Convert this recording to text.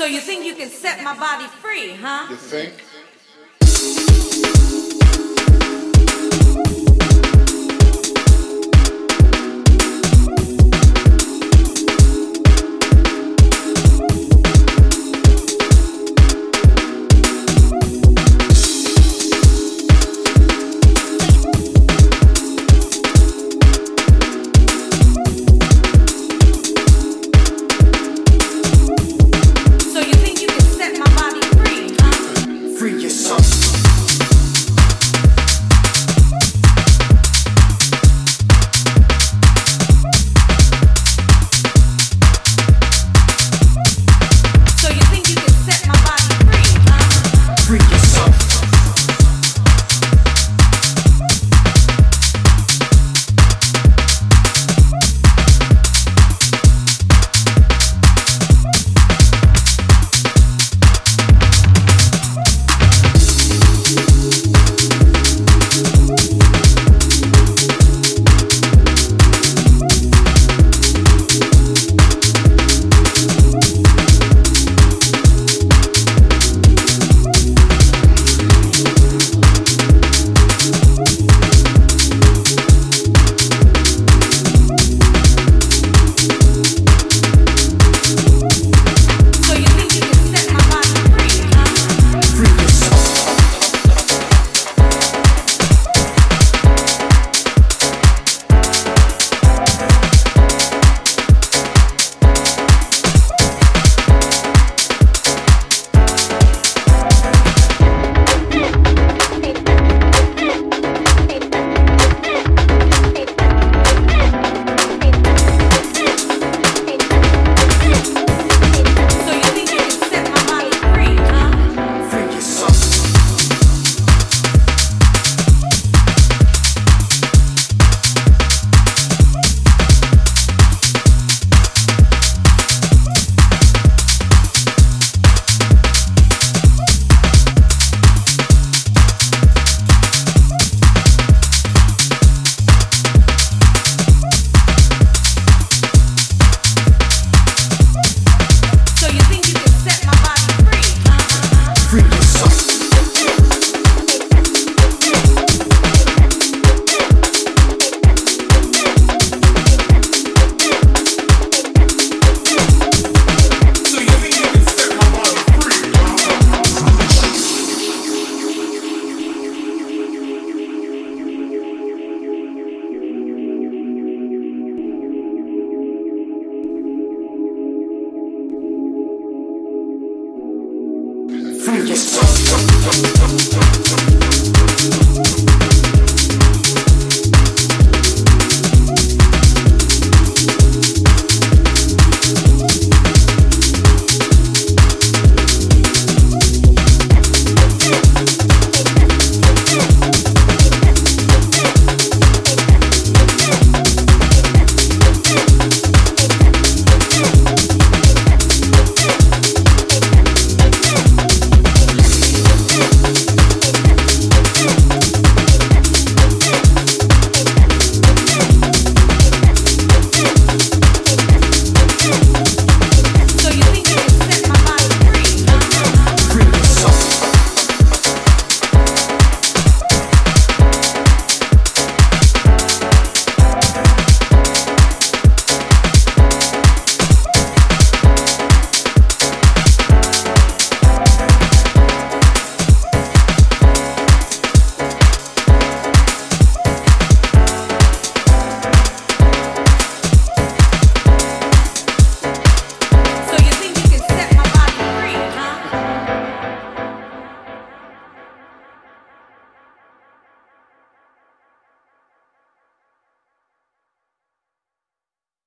So you think you can set my body free, huh? You think? You're so. It's